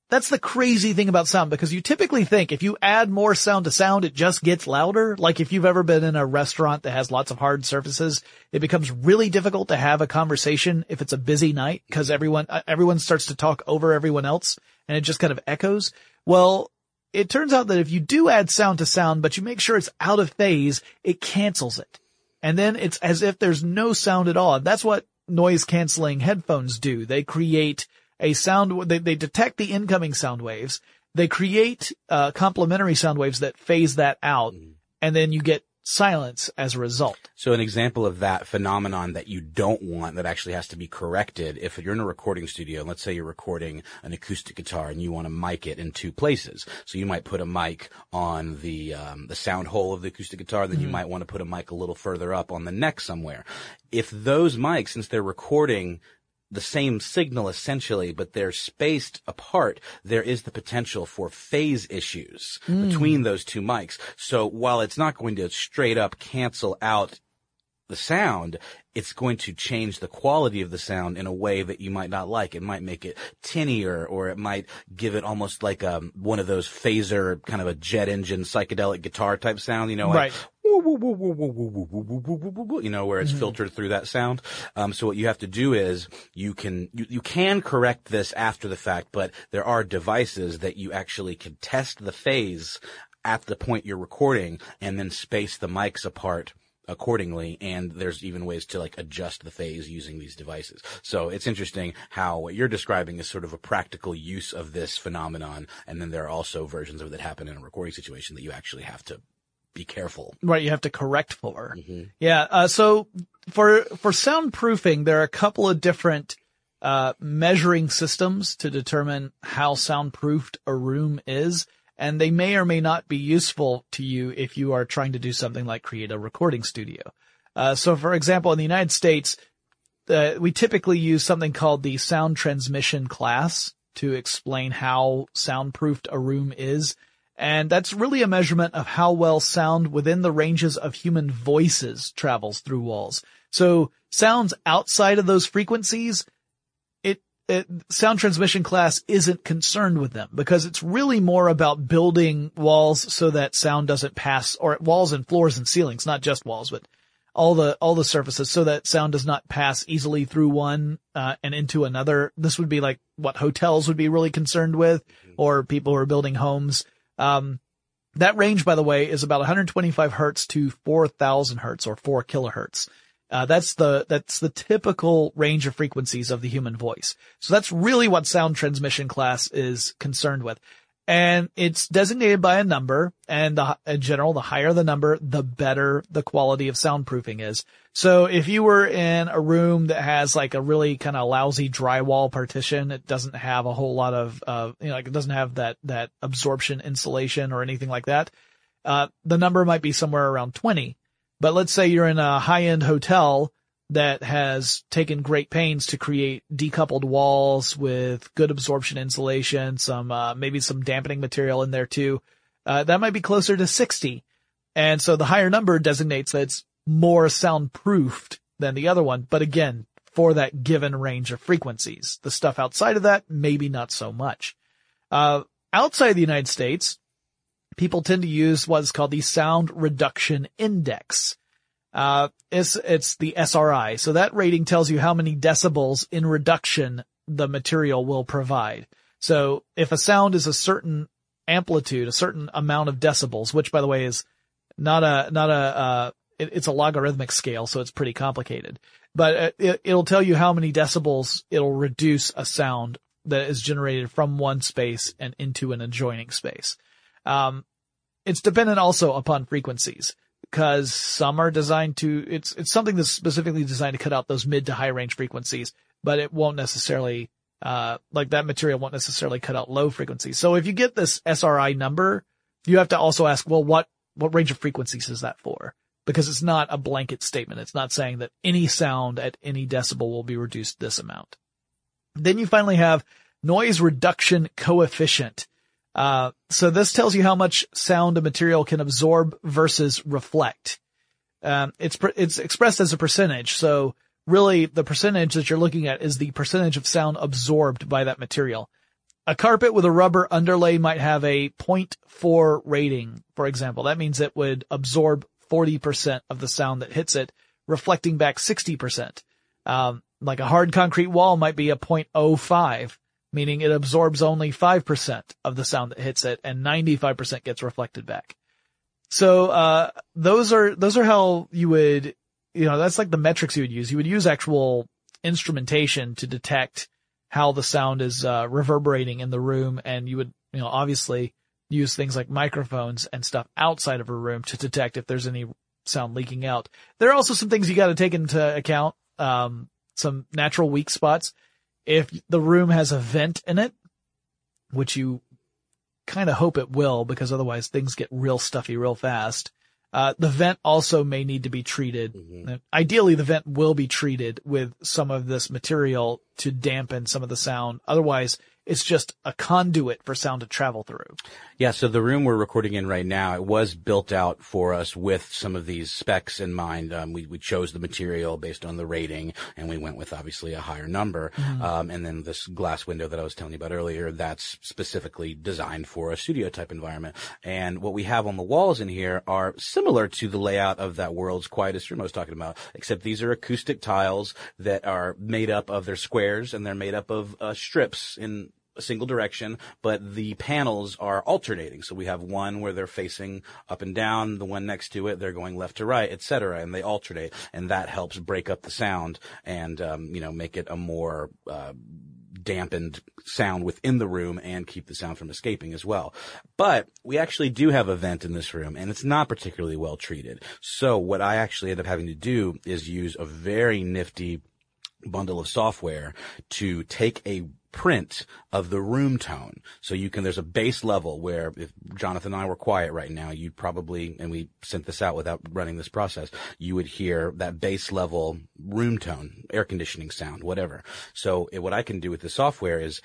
That's the crazy thing about sound because you typically think if you add more sound to sound, it just gets louder. Like if you've ever been in a restaurant that has lots of hard surfaces, it becomes really difficult to have a conversation if it's a busy night because everyone, uh, everyone starts to talk over everyone else and it just kind of echoes. Well, it turns out that if you do add sound to sound, but you make sure it's out of phase, it cancels it. And then it's as if there's no sound at all. And that's what noise canceling headphones do. They create a sound, they, they detect the incoming sound waves. They create, uh, complementary sound waves that phase that out. And then you get silence as a result. So an example of that phenomenon that you don't want that actually has to be corrected, if you're in a recording studio, and let's say you're recording an acoustic guitar and you want to mic it in two places. So you might put a mic on the, um, the sound hole of the acoustic guitar, then you might want to put a mic a little further up on the neck somewhere. If those mics, since they're recording the same signal essentially, but they're spaced apart, there is the potential for phase issues hmm. between those two mics. So while it's not going to straight up cancel out the sound, it's going to change the quality of the sound in a way that you might not like. It might make it tinnier or it might give it almost like um, one of those phaser kind of a jet engine psychedelic guitar type sound, you know, right. You know, where it's mm-hmm. filtered through that sound. Um, so what you have to do is you can, you, you can correct this after the fact, but there are devices that you actually can test the phase at the point you're recording and then space the mics apart accordingly. And there's even ways to like adjust the phase using these devices. So it's interesting how what you're describing is sort of a practical use of this phenomenon. And then there are also versions of it that happen in a recording situation that you actually have to be careful. Right, you have to correct for. Yeah. Uh, so for for soundproofing, there are a couple of different uh, measuring systems to determine how soundproofed a room is, and they may or may not be useful to you if you are trying to do something like create a recording studio. Uh, so, for example, in the United States, uh, we typically use something called the sound transmission class to explain how soundproofed a room is. And that's really a measurement of how well sound within the ranges of human voices travels through walls. So sounds outside of those frequencies, it, sound transmission class isn't concerned with them because it's really more about building walls so that sound doesn't pass or walls and floors and ceilings, not just walls, but all the all the surfaces so that sound does not pass easily through one uh, and into another. This would be like what hotels would be really concerned with, or people who are building homes. Um, that range, by the way, is about 125 hertz to 4,000 hertz or 4 kilohertz. Uh, that's the, that's the typical range of frequencies of the human voice. So that's really what sound transmission class is concerned with. And it's designated by a number and the, in general, the higher the number, the better the quality of soundproofing is. So if you were in a room that has like a really kind of lousy drywall partition, it doesn't have a whole lot of, uh, you know, like it doesn't have that, that absorption insulation or anything like that. Uh, the number might be somewhere around 20. But let's say you're in a high end hotel that has taken great pains to create decoupled walls with good absorption insulation, some, uh, maybe some dampening material in there too. Uh, that might be closer to 60. And so the higher number designates that it's more soundproofed than the other one. But again, for that given range of frequencies, the stuff outside of that, maybe not so much. Uh, outside the United States, people tend to use what's called the sound reduction index. Uh, it's, it's the SRI. So that rating tells you how many decibels in reduction the material will provide. So if a sound is a certain amplitude, a certain amount of decibels, which by the way is not a, not a, uh, it, it's a logarithmic scale, so it's pretty complicated, but uh, it, it'll tell you how many decibels it'll reduce a sound that is generated from one space and into an adjoining space. Um, it's dependent also upon frequencies because some are designed to, it's, it's something that's specifically designed to cut out those mid to high range frequencies, but it won't necessarily, uh, like that material won't necessarily cut out low frequencies. So if you get this SRI number, you have to also ask, well, what, what range of frequencies is that for? Because it's not a blanket statement. It's not saying that any sound at any decibel will be reduced this amount. Then you finally have noise reduction coefficient. Uh, so this tells you how much sound a material can absorb versus reflect. Um, it's, it's expressed as a percentage. So really the percentage that you're looking at is the percentage of sound absorbed by that material. A carpet with a rubber underlay might have a 0.4 rating, for example. That means it would absorb 40% of the sound that hits it, reflecting back 60%. Um, like a hard concrete wall might be a 0.05 meaning it absorbs only 5% of the sound that hits it and 95% gets reflected back. So, uh, those are, those are how you would, you know, that's like the metrics you would use. You would use actual instrumentation to detect how the sound is, uh, reverberating in the room and you would, you know, obviously use things like microphones and stuff outside of a room to detect if there's any sound leaking out. There are also some things you got to take into account. Um, some natural weak spots. If the room has a vent in it, which you kind of hope it will because otherwise things get real stuffy real fast. Uh, the vent also may need to be treated. Mm-hmm. Ideally, the vent will be treated with some of this material to dampen some of the sound. Otherwise, it's just a conduit for sound to travel through. Yeah, so the room we're recording in right now, it was built out for us with some of these specs in mind. Um, we, we chose the material based on the rating, and we went with obviously a higher number. Mm-hmm. Um, and then this glass window that I was telling you about earlier, that's specifically designed for a studio type environment. And what we have on the walls in here are similar to the layout of that world's quietest room I was talking about, except these are acoustic tiles that are made up of their squares and they're made up of uh, strips in a single direction, but the panels are alternating. So we have one where they're facing up and down, the one next to it they're going left to right, etc., and they alternate, and that helps break up the sound and um, you know make it a more uh, dampened sound within the room and keep the sound from escaping as well. But we actually do have a vent in this room and it's not particularly well treated. So what I actually end up having to do is use a very nifty bundle of software to take a print of the room tone. So you can, there's a base level where if Jonathan and I were quiet right now, you'd probably, and we sent this out without running this process, you would hear that base level room tone, air conditioning sound, whatever. So it, what I can do with the software is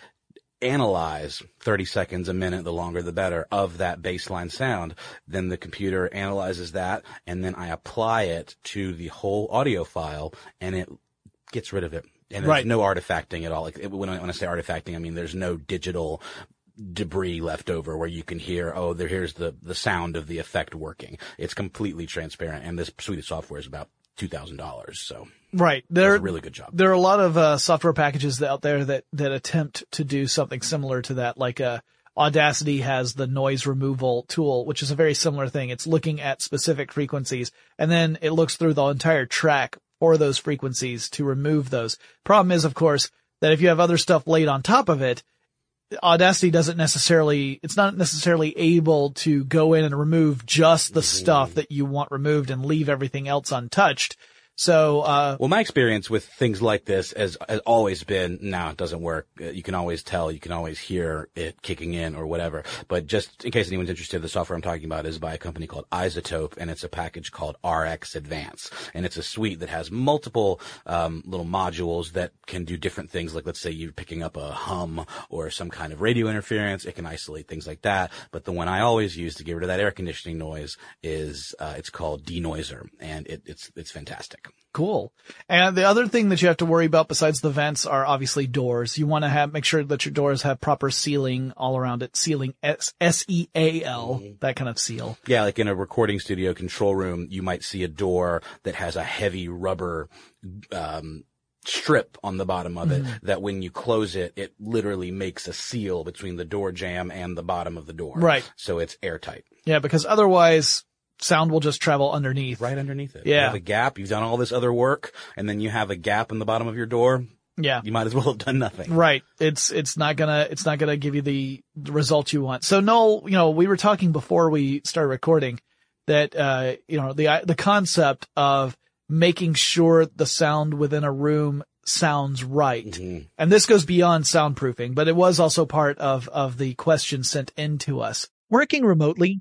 analyze 30 seconds, a minute, the longer the better of that baseline sound. Then the computer analyzes that and then I apply it to the whole audio file and it gets rid of it. And there's right. no artifacting at all. Like when I, when I say artifacting, I mean there's no digital debris left over where you can hear, oh, there, here's the, the sound of the effect working. It's completely transparent. And this suite of software is about $2,000. So. Right. There, a really good job. There are a lot of, uh, software packages out there that, that attempt to do something similar to that. Like, uh, Audacity has the noise removal tool, which is a very similar thing. It's looking at specific frequencies and then it looks through the entire track or those frequencies to remove those. Problem is, of course, that if you have other stuff laid on top of it, Audacity doesn't necessarily, it's not necessarily able to go in and remove just the mm-hmm. stuff that you want removed and leave everything else untouched. So, uh, well, my experience with things like this has, has always been, no, it doesn't work. Uh, you can always tell, you can always hear it kicking in or whatever. But just in case anyone's interested, the software I'm talking about is by a company called iZotope and it's a package called RX Advance, and it's a suite that has multiple um, little modules that can do different things. Like, let's say you're picking up a hum or some kind of radio interference, it can isolate things like that. But the one I always use to get rid of that air conditioning noise is uh, it's called Denoiser, and it, it's it's fantastic. Cool. And the other thing that you have to worry about besides the vents are obviously doors. You want to have, make sure that your doors have proper sealing all around it. Sealing, S-E-A-L, mm-hmm. that kind of seal. Yeah, like in a recording studio control room, you might see a door that has a heavy rubber, um, strip on the bottom of it mm-hmm. that when you close it, it literally makes a seal between the door jamb and the bottom of the door. Right. So it's airtight. Yeah, because otherwise sound will just travel underneath. Right underneath it. Yeah. You have a gap. You've done all this other work and then you have a gap in the bottom of your door. Yeah. You might as well have done nothing. Right. It's, it's not gonna, it's not gonna give you the, result you want. So Noel, you know, we were talking before we started recording that, uh, you know, the, the concept of making sure the sound within a room sounds right. Mm-hmm. And this goes beyond soundproofing, but it was also part of, of the question sent in to us. Working remotely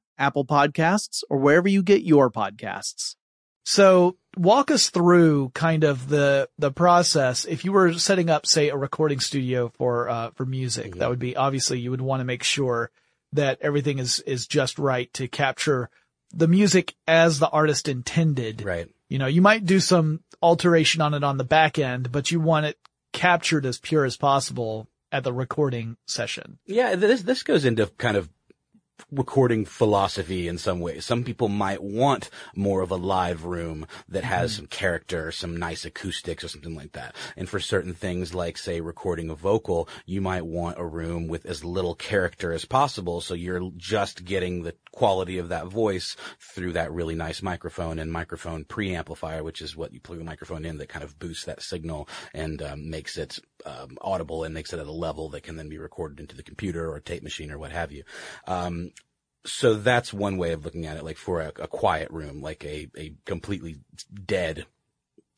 Apple Podcasts, or wherever you get your podcasts. So walk us through kind of the the process. If you were setting up, say, a recording studio for uh, for music, mm-hmm. that would be obviously you would want to make sure that everything is is just right to capture the music as the artist intended. Right. You know, you might do some alteration on it on the back end, but you want it captured as pure as possible at the recording session. Yeah, this this goes into kind of recording philosophy in some ways. Some people might want more of a live room that has mm-hmm. some character, some nice acoustics or something like that. And for certain things like say recording a vocal, you might want a room with as little character as possible so you're just getting the quality of that voice through that really nice microphone and microphone preamplifier, which is what you plug the microphone in that kind of boosts that signal and um, makes it um, audible and makes it at a level that can then be recorded into the computer or tape machine or what have you. Um, so that's one way of looking at it, like for a, a quiet room, like a, a completely dead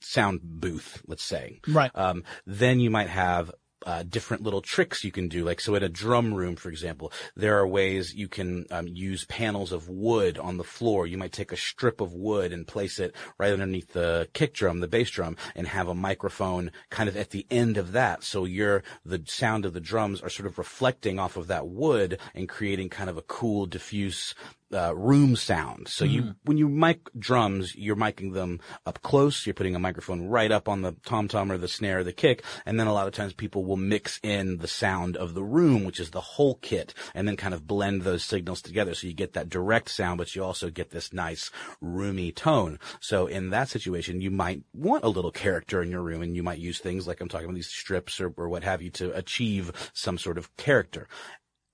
sound booth, let's say. Right. Um, then you might have uh, different little tricks you can do. Like, so in a drum room, for example, there are ways you can um, use panels of wood on the floor. You might take a strip of wood and place it right underneath the kick drum, the bass drum, and have a microphone kind of at the end of that. So your the sound of the drums are sort of reflecting off of that wood and creating kind of a cool, diffuse uh, room sound. So mm. you, when you mic drums, you're miking them up close. You're putting a microphone right up on the tom tom or the snare or the kick. And then a lot of times people will mix in the sound of the room, which is the whole kit, and then kind of blend those signals together. So you get that direct sound, but you also get this nice roomy tone. So in that situation, you might want a little character in your room and you might use things like I'm talking about these strips or, or what have you to achieve some sort of character.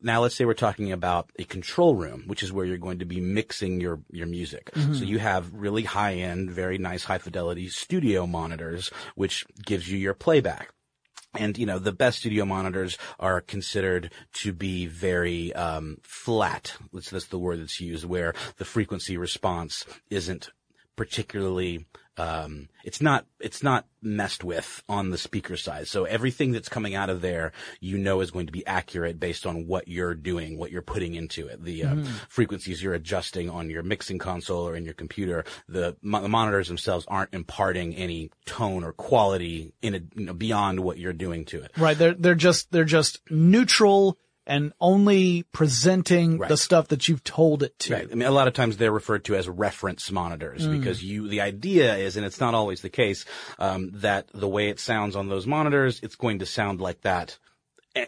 Now let's say we're talking about a control room, which is where you're going to be mixing your, your music. Mm-hmm. So you have really high end, very nice high fidelity studio monitors, which gives you your playback. And you know the best studio monitors are considered to be very um, flat. That's, that's the word that's used, where the frequency response isn't particularly um, it's not it's not messed with on the speaker side. So everything that's coming out of there, you know, is going to be accurate based on what you're doing, what you're putting into it, the uh, mm. frequencies you're adjusting on your mixing console or in your computer. The, mo- the monitors themselves aren't imparting any tone or quality in a, you know, beyond what you're doing to it. Right. They're they're just they're just neutral and only presenting Right. the stuff that you've told it to. Right. I mean, a lot of times they're referred to as reference monitors Mm. because you, the idea is, and it's not always the case, um, that the way it sounds on those monitors, it's going to sound like that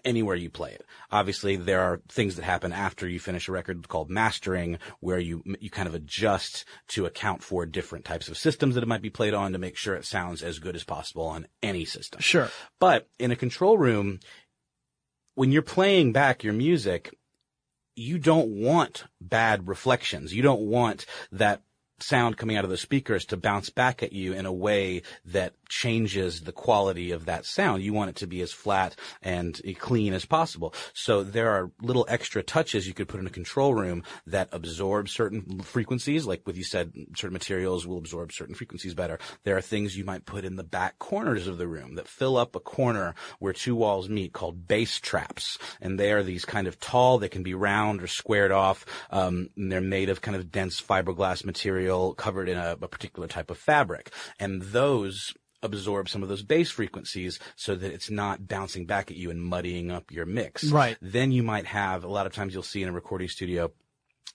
anywhere you play it. Obviously, there are things that happen after you finish a record called mastering, where you you kind of adjust to account for different types of systems that it might be played on to make sure it sounds as good as possible on any system. Sure. But in a control room, when you're playing back your music, you don't want bad reflections. You don't want that sound coming out of the speakers to bounce back at you in a way that changes the quality of that sound. You want it to be as flat and clean as possible. So there are little extra touches you could put in a control room that absorb certain frequencies. Like what you said, certain materials will absorb certain frequencies better. There are things you might put in the back corners of the room that fill up a corner where two walls meet called bass traps. And they are these kind of tall, they can be round or squared off. Um, and they're made of kind of dense fiberglass material covered in a, a particular type of fabric. And those absorb some of those bass frequencies so that it's not bouncing back at you and muddying up your mix. Right. Then you might have, a lot of times you'll see in a recording studio,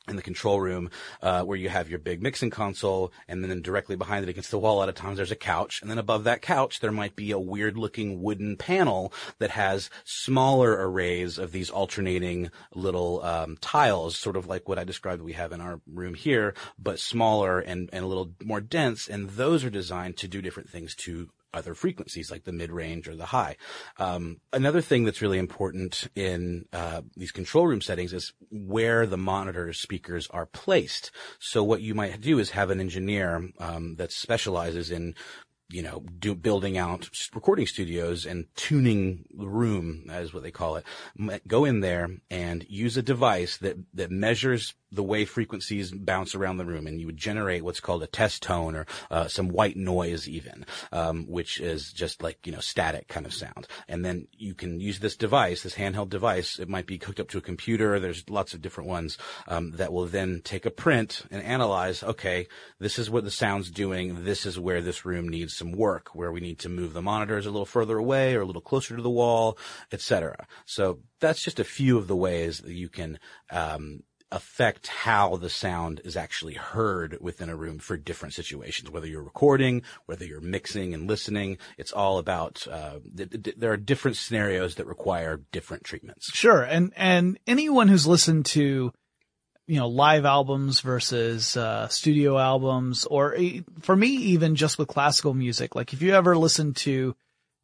in the control room, uh, where you have your big mixing console, and then directly behind it against the wall, a lot of times there's a couch, and then above that couch there might be a weird looking wooden panel that has smaller arrays of these alternating little um, tiles, sort of like what I described we have in our room here, but smaller and, and a little more dense, and those are designed to do different things to other frequencies like the mid range or the high. Um, another thing that's really important in uh, these control room settings is where the monitor speakers are placed. So what you might do is have an engineer um, that specializes in you know, do, building out recording studios and tuning the room, as what they call it. Go in there and use a device that, that measures the way frequencies bounce around the room, and you would generate what's called a test tone or uh, some white noise, even, um, which is just like you know static kind of sound. And then you can use this device, this handheld device. It might be hooked up to a computer. There's lots of different ones um, that will then take a print and analyze. Okay, this is what the sound's doing. This is where this room needs some work, where we need to move the monitors a little further away or a little closer to the wall, etc. So that's just a few of the ways that you can um, affect how the sound is actually heard within a room for different situations. Whether you're recording, whether you're mixing and listening, it's all about. Uh, th- th- there are different scenarios that require different treatments. Sure. And, and anyone who's listened to, you know, live albums versus, uh, studio albums or for me, even just with classical music, like if you ever listen to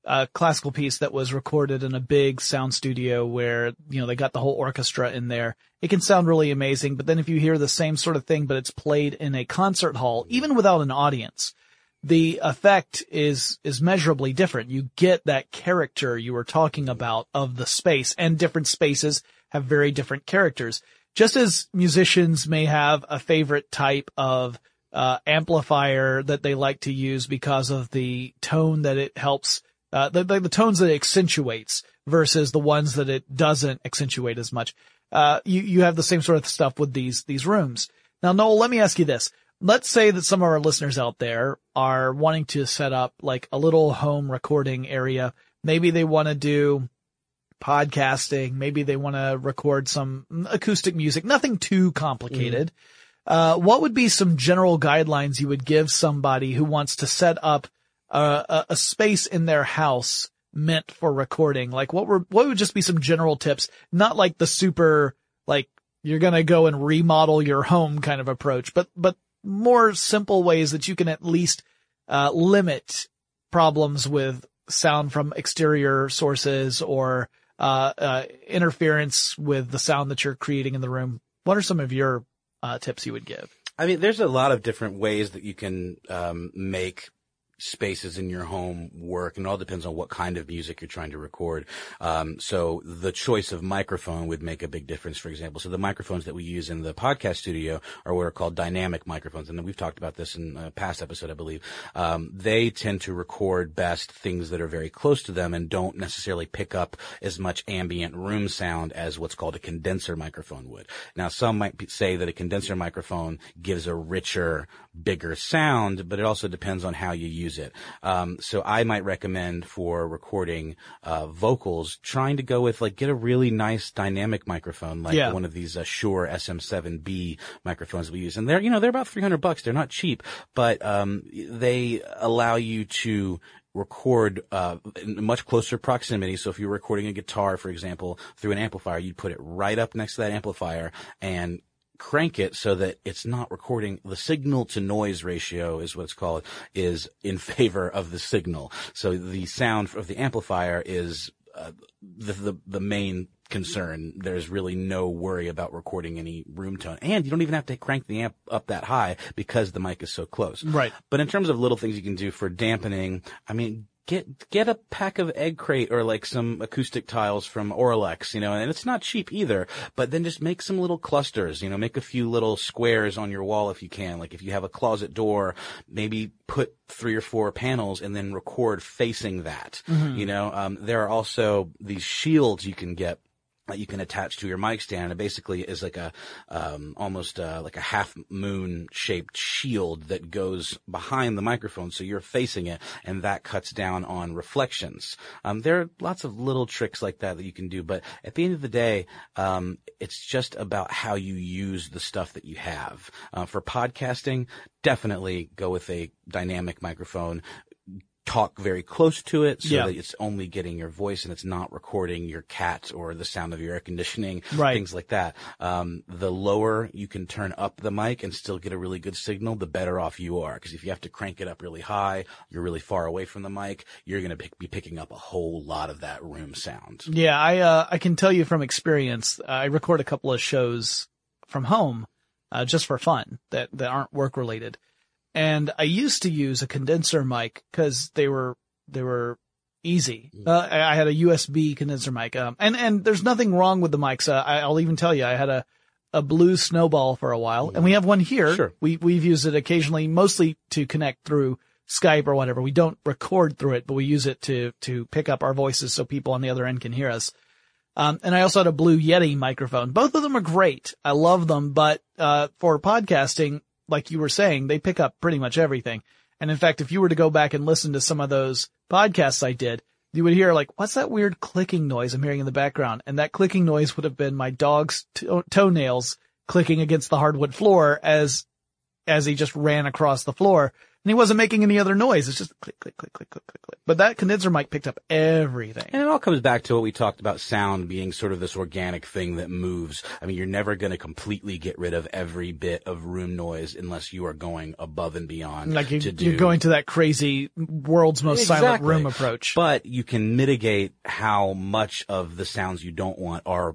a classical piece that was recorded in a big sound studio where, you know, they got the whole orchestra in there, it can sound really amazing. But then if you hear the same sort of thing, but it's played in a concert hall, even without an audience, the effect is is measurably different. You get that character you were talking about of the space, and different spaces have very different characters. Just as musicians may have a favorite type of uh, amplifier that they like to use because of the tone that it helps, uh, the, the, the tones that it accentuates versus the ones that it doesn't accentuate as much. Uh, you, you have the same sort of stuff with these, these rooms. Now, Noel, let me ask you this. Let's say that some of our listeners out there are wanting to set up like a little home recording area. Maybe they want to do podcasting. Maybe they want to record some acoustic music, nothing too complicated. Uh, what would be some general guidelines you would give somebody who wants to set up a, a, space in their house meant for recording? Like what were, what would just be some general tips? Not like the super, like you're going to go and remodel your home kind of approach, but, but more simple ways that you can at least, uh, limit problems with sound from exterior sources or, uh, uh, interference with the sound that you're creating in the room. What are some of your, uh, tips you would give? I mean, there's a lot of different ways that you can um, make spaces in your home work, and it all depends on what kind of music you're trying to record. Um, so the choice of microphone would make a big difference, for example. So the microphones that we use in the podcast studio are what are called dynamic microphones, and we've talked about this in a past episode, I believe. Um, they tend to record best things that are very close to them and don't necessarily pick up as much ambient room sound as what's called a condenser microphone would. Now, some might say that a condenser microphone gives a richer, bigger sound, but it also depends on how you use use it. Um, so I might recommend for recording uh, vocals, trying to go with like get a really nice dynamic microphone, like Yeah. one of these uh, Shure SM7B microphones we use, and they're you know they're about 300 bucks. They're not cheap, but um, they allow you to record uh, in much closer proximity. So if you're recording a guitar, for example, through an amplifier, you'd put it right up next to that amplifier and crank it so that it's not recording the signal to noise ratio is what it's called is in (laughs) favor of the signal. So the sound of the amplifier is uh, the, the the main concern. There's really no worry about recording any room tone, and you don't even have to crank the amp up that high because the mic is so close. Right. But in terms of little things you can do for dampening, I mean, get get a pack of egg crate or like some acoustic tiles from Auralex, you know, and it's not cheap either. But then just make some little clusters, you know, make a few little squares on your wall if you can. Like if you have a closet door, maybe put three or four panels and then record facing that. You know, um, there are also these shields you can get that you can attach to your mic stand. It basically is like a um, almost uh, like a half moon shaped shield that goes behind the microphone, so you're facing it, and that cuts down on reflections. Um, there are lots of little tricks like that that you can do, but at the end of the day, um, it's just about how you use the stuff that you have. Uh, for podcasting, definitely go with a dynamic microphone talk very close to it so Yeah. that it's only getting your voice and it's not recording your cat or the sound of your air conditioning, Right. things like that. Um, the lower you can turn up the mic and still get a really good signal, the better off you are. Because if you have to crank it up really high, you're really far away from the mic, you're going to pick, be picking up a whole lot of that room sound. Yeah, I uh, I can tell you from experience. I record a couple of shows from home, uh, just for fun that that aren't work related, and I used to use a condenser mic because they were they were easy. Mm. Uh, I had a USB condenser mic, um, and and there's nothing wrong with the mics. Uh, I, I'll even tell you, I had a a blue snowball for a while, and we have one here. Mm. Sure. We we've used it occasionally, mostly to connect through Skype or whatever. We don't record through it, but we use it to to pick up our voices so people on the other end can hear us. Um, and I also had a Blue Yeti microphone. Both of them are great. I love them, but uh, for podcasting, like you were saying, they pick up pretty much everything. And in fact, if you were to go back and listen to some of those podcasts I did, you would hear like, what's that weird clicking noise I'm hearing in the background? And that clicking noise would have been my dog's to- toenails clicking against the hardwood floor as, as he just ran across the floor. And he wasn't making any other noise. It's just click, click, click, click, click, click, click. But that condenser mic picked up everything. And it all comes back to what we talked about sound being sort of this organic thing that moves. I mean, you're never going to completely get rid of every bit of room noise unless you are going above and beyond Like you, to do you're going to that crazy world's most silent room approach. But you can mitigate how much of the sounds you don't want are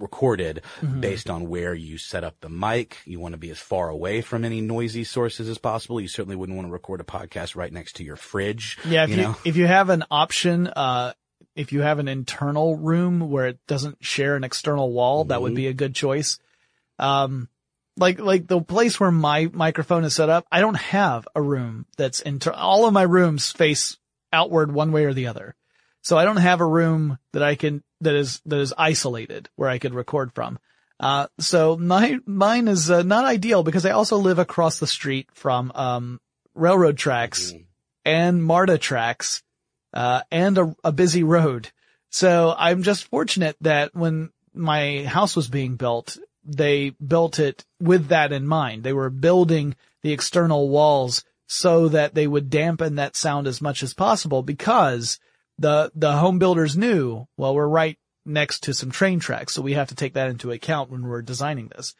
recorded Mm-hmm. based on where you set up the mic. You want to be as far away from any noisy sources as possible. You certainly wouldn't want to record a podcast right next to your fridge. yeah, if you, know? if you have an option, uh, if you have an internal room where it doesn't share an external wall, that Mm-hmm. would be a good choice. Um, like, like the place where my microphone is set up, I don't have a room that's inter, all of my rooms face outward one way or the other. So I don't have a room that I can, that is, that is isolated where I could record from. Uh, so my, mine is uh, not ideal because I also live across the street from, um, railroad tracks and MARTA tracks, uh, and a, a busy road. So I'm just fortunate that when my house was being built, they built it with that in mind. They were building the external walls so that they would dampen that sound as much as possible because the, the home builders knew, well, we're right next to some train tracks. So we have to take that into account when we're designing this.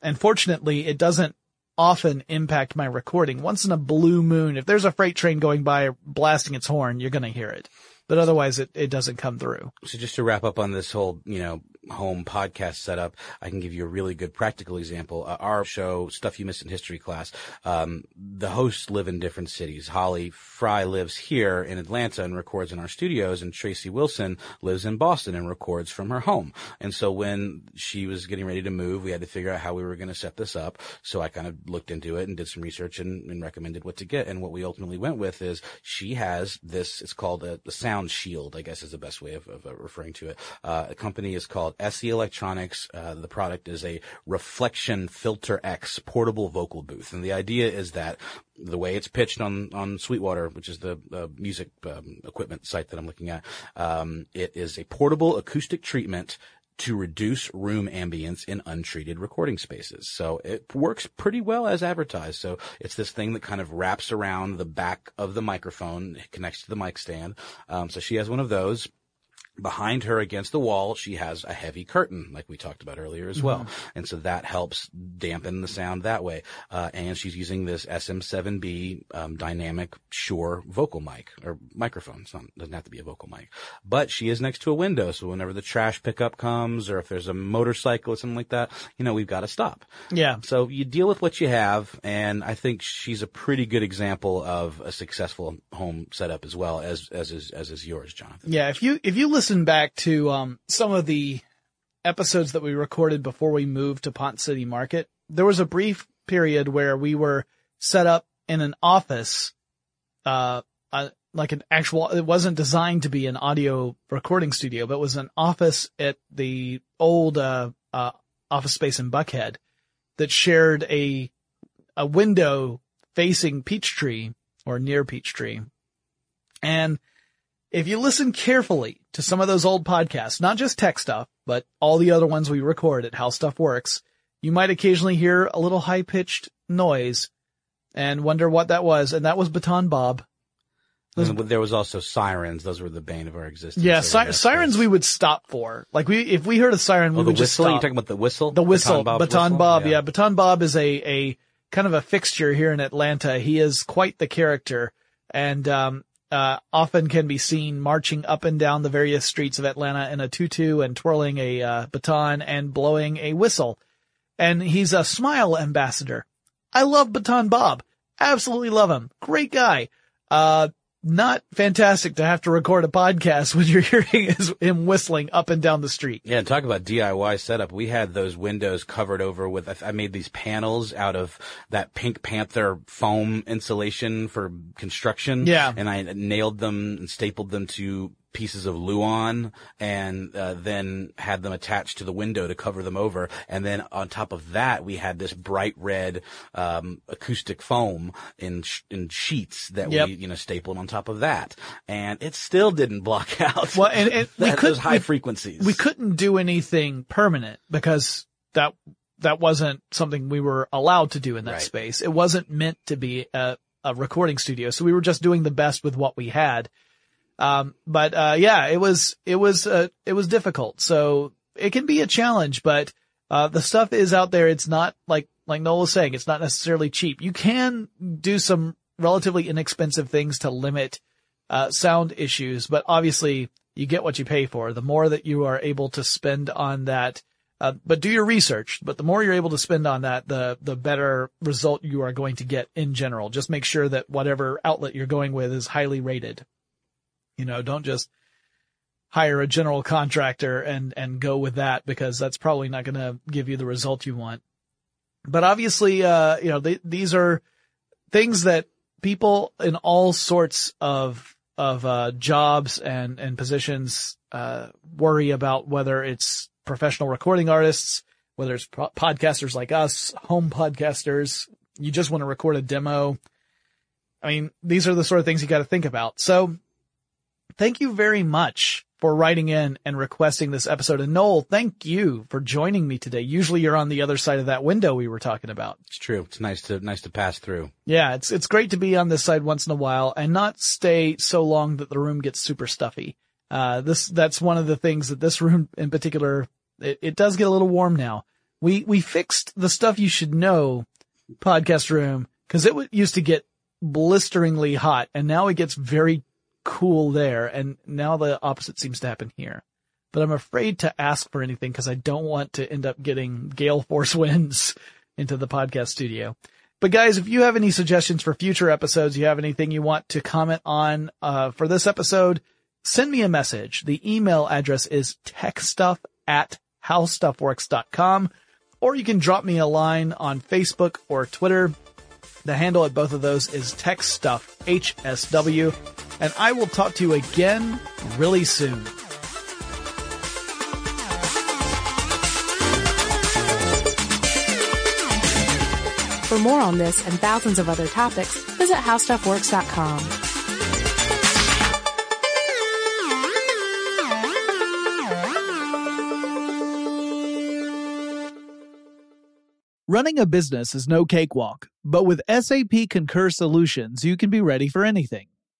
And fortunately, it doesn't often impact my recording. Once in a blue moon, if there's a freight train going by blasting its horn, you're going to hear it. But otherwise it, it doesn't come through. So just to wrap up on this whole, you know, home podcast setup, I can give you a really good practical example. Uh, our show, Stuff You Missed in History Class, um, the hosts live in different cities. Holly Fry lives here in Atlanta and records in our studios, and Tracy Wilson lives in Boston and records from her home. And so when she was getting ready to move, we had to figure out how we were going to set this up. So I kind of looked into it and did some research and, and recommended what to get. And what we ultimately went with is she has this, it's called a, the Sound Shield, I guess is the best way of, of referring to it. Uh, a company is called called SE Electronics. Uh, the product is a Reflection Filter X portable vocal booth, and the idea is that the way it's pitched on on Sweetwater, which is the uh, music um, equipment site that I'm looking at, um, it is a portable acoustic treatment to reduce room ambience in untreated recording spaces. So it works pretty well as advertised. So it's this thing that kind of wraps around the back of the microphone, connects to the mic stand. Um, so she has one of those behind her against the wall, she has a heavy curtain, like we talked about earlier as well. Mm-hmm. And so that helps dampen the sound that way. Uh, and she's using this SM7B um, dynamic Shure vocal mic or microphone. It doesn't have to be a vocal mic. But she is next to a window, so whenever the trash pickup comes or if there's a motorcycle or something like that, you know, we've got to stop. Yeah. So you deal with what you have, and I think she's a pretty good example of a successful home setup as well as as is as is yours, Jonathan. Yeah. If you if you listen listen back to um, some of the episodes that we recorded before we moved to Ponce City Market, there was a brief period where we were set up in an office, uh, like an actual, it wasn't designed to be an audio recording studio, but it was an office at the old, uh, uh, office space in Buckhead that shared a, a window facing Peachtree or near Peachtree. And if you listen carefully to some of those old podcasts, not just tech stuff, but all the other ones we record at How Stuff Works, you might occasionally hear a little high pitched noise and wonder what that was. And that was Baton Bob. And there was also sirens. Those were the bane of our existence. Yeah, si- sirens we would stop for. Like we, if we heard a siren, oh, we would whistle? just stop. You're talking about the whistle? The whistle. Baton Bob. Baton whistle? Bob. Yeah. Yeah. Baton Bob is a, a kind of a fixture here in Atlanta. He is quite the character. And, um, uh, often can be seen marching up and down the various streets of Atlanta in a tutu and twirling a uh, baton and blowing a whistle. And he's a smile ambassador. I love Baton Bob. Absolutely love him. Great guy. Uh, not fantastic to have to record a podcast when you're (laughs) hearing his, him whistling up and down the street. Yeah, and talk about DIY setup. We had those windows covered over with, I made these panels out of that Pink Panther foam insulation for construction. Yeah. And I nailed them and stapled them to pieces of Luan and uh, then had them attached to the window to cover them over. And then on top of that, we had this bright red um, acoustic foam in sh- in sheets that Yep. we you know stapled on top of that, and it still didn't (laughs) block out. Well, and, and we could those high we, frequencies. we couldn't do anything permanent because that that wasn't something we were allowed to do in that Right. space. It wasn't meant to be a, a recording studio, so we were just doing the best with what we had. Um, but uh, yeah, it was it was uh, it was difficult. So it can be a challenge, but uh, the stuff is out there. It's not like like Noel was saying. It's not necessarily cheap. You can do some relatively inexpensive things to limit uh, sound issues, but obviously you get what you pay for. The more that you are able to spend on that, uh, but do your research. But the more you're able to spend on that, the the better result you are going to get in general. Just make sure that whatever outlet you're going with is highly rated. You know, don't just hire a general contractor and and go with that because that's probably not going to give you the result you want. But obviously, uh, you know, they, these are things that people in all sorts of of uh, jobs and and positions uh, worry about whether it's professional recording artists, whether it's pro- podcasters like us, home podcasters. You just want to record a demo. I mean, these are the sort of things you got to think about. So, thank you very much for writing in and requesting this episode. And Noel, thank you for joining me today. Usually you're on the other side of that window we were talking about. It's true. It's nice to nice to pass through. Yeah, it's it's great to be on this side once in a while and not stay so long that the room gets super stuffy. Uh, this that's one of the things that this room in particular it, it does get a little warm now. We we fixed the stuff you should know podcast room because it w- used to get blisteringly hot and now it gets very cool there and now the opposite seems to happen here. But I'm afraid to ask for anything because I don't want to end up getting gale (laughs) force winds into the podcast studio. But guys, if you have any suggestions for future episodes, you have anything you want to comment on uh, for this episode, send me a message. The email address is techstuff at howstuffworks.com, or you can drop me a line on Facebook or Twitter. The handle at both of those is techstuffhsw, and I will talk to you again really soon. For more on this and thousands of other topics, visit howstuffworks.com. Running a business is no cakewalk, but with SAP Concur Solutions, you can be ready for anything.